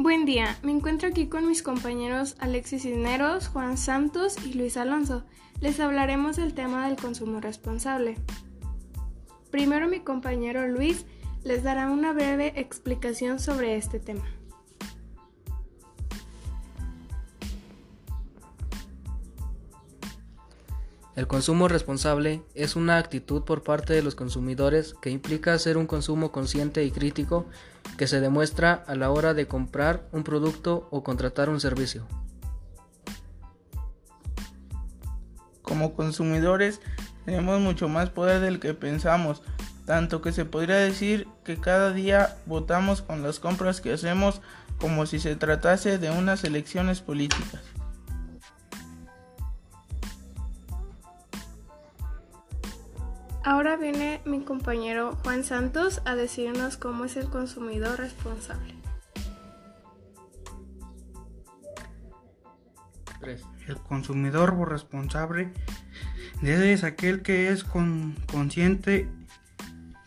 Buen día, me encuentro aquí con mis compañeros Alexis Cisneros, Juan Santos y Luis Alonso. Les hablaremos del tema del consumo responsable. Primero mi compañero Luis les dará una breve explicación sobre este tema. El consumo responsable es una actitud por parte de los consumidores que implica hacer un consumo consciente y crítico que se demuestra a la hora de comprar un producto o contratar un servicio. Como consumidores tenemos mucho más poder del que pensamos, tanto que se podría decir que cada día votamos con las compras que hacemos como si se tratase de unas elecciones políticas. Ahora viene mi compañero Juan Santos a decirnos cómo es el consumidor responsable. El consumidor responsable es aquel que es consciente,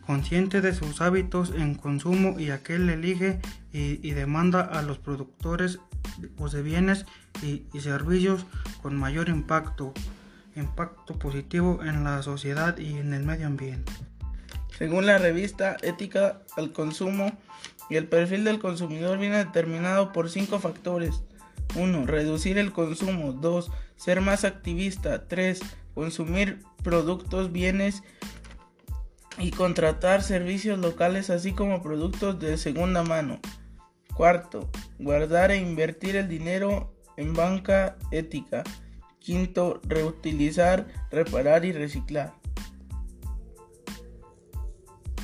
consciente de sus hábitos en consumo y aquel elige y, demanda a los productores de bienes y servicios con mayor impacto impacto positivo en la sociedad y en el medio ambiente. Según la revista Ética al Consumo, el perfil del consumidor viene determinado por cinco factores. 1. Reducir el consumo. 2. Ser más activista. 3. Consumir productos, bienes y contratar servicios locales así como productos de segunda mano. Cuarto, guardar e invertir el dinero en banca ética. Quinto, reutilizar, reparar y reciclar.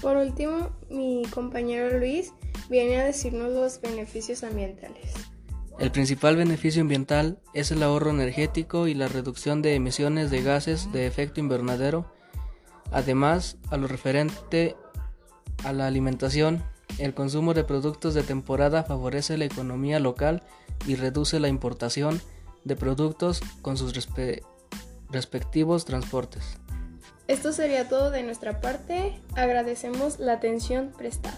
Por último, mi compañero Luis viene a decirnos los beneficios ambientales. El principal beneficio ambiental es el ahorro energético y la reducción de emisiones de gases de efecto invernadero. Además, a lo referente a la alimentación, el consumo de productos de temporada favorece la economía local y reduce la importación de productos con sus respectivos transportes. Esto sería todo de nuestra parte. Agradecemos la atención prestada.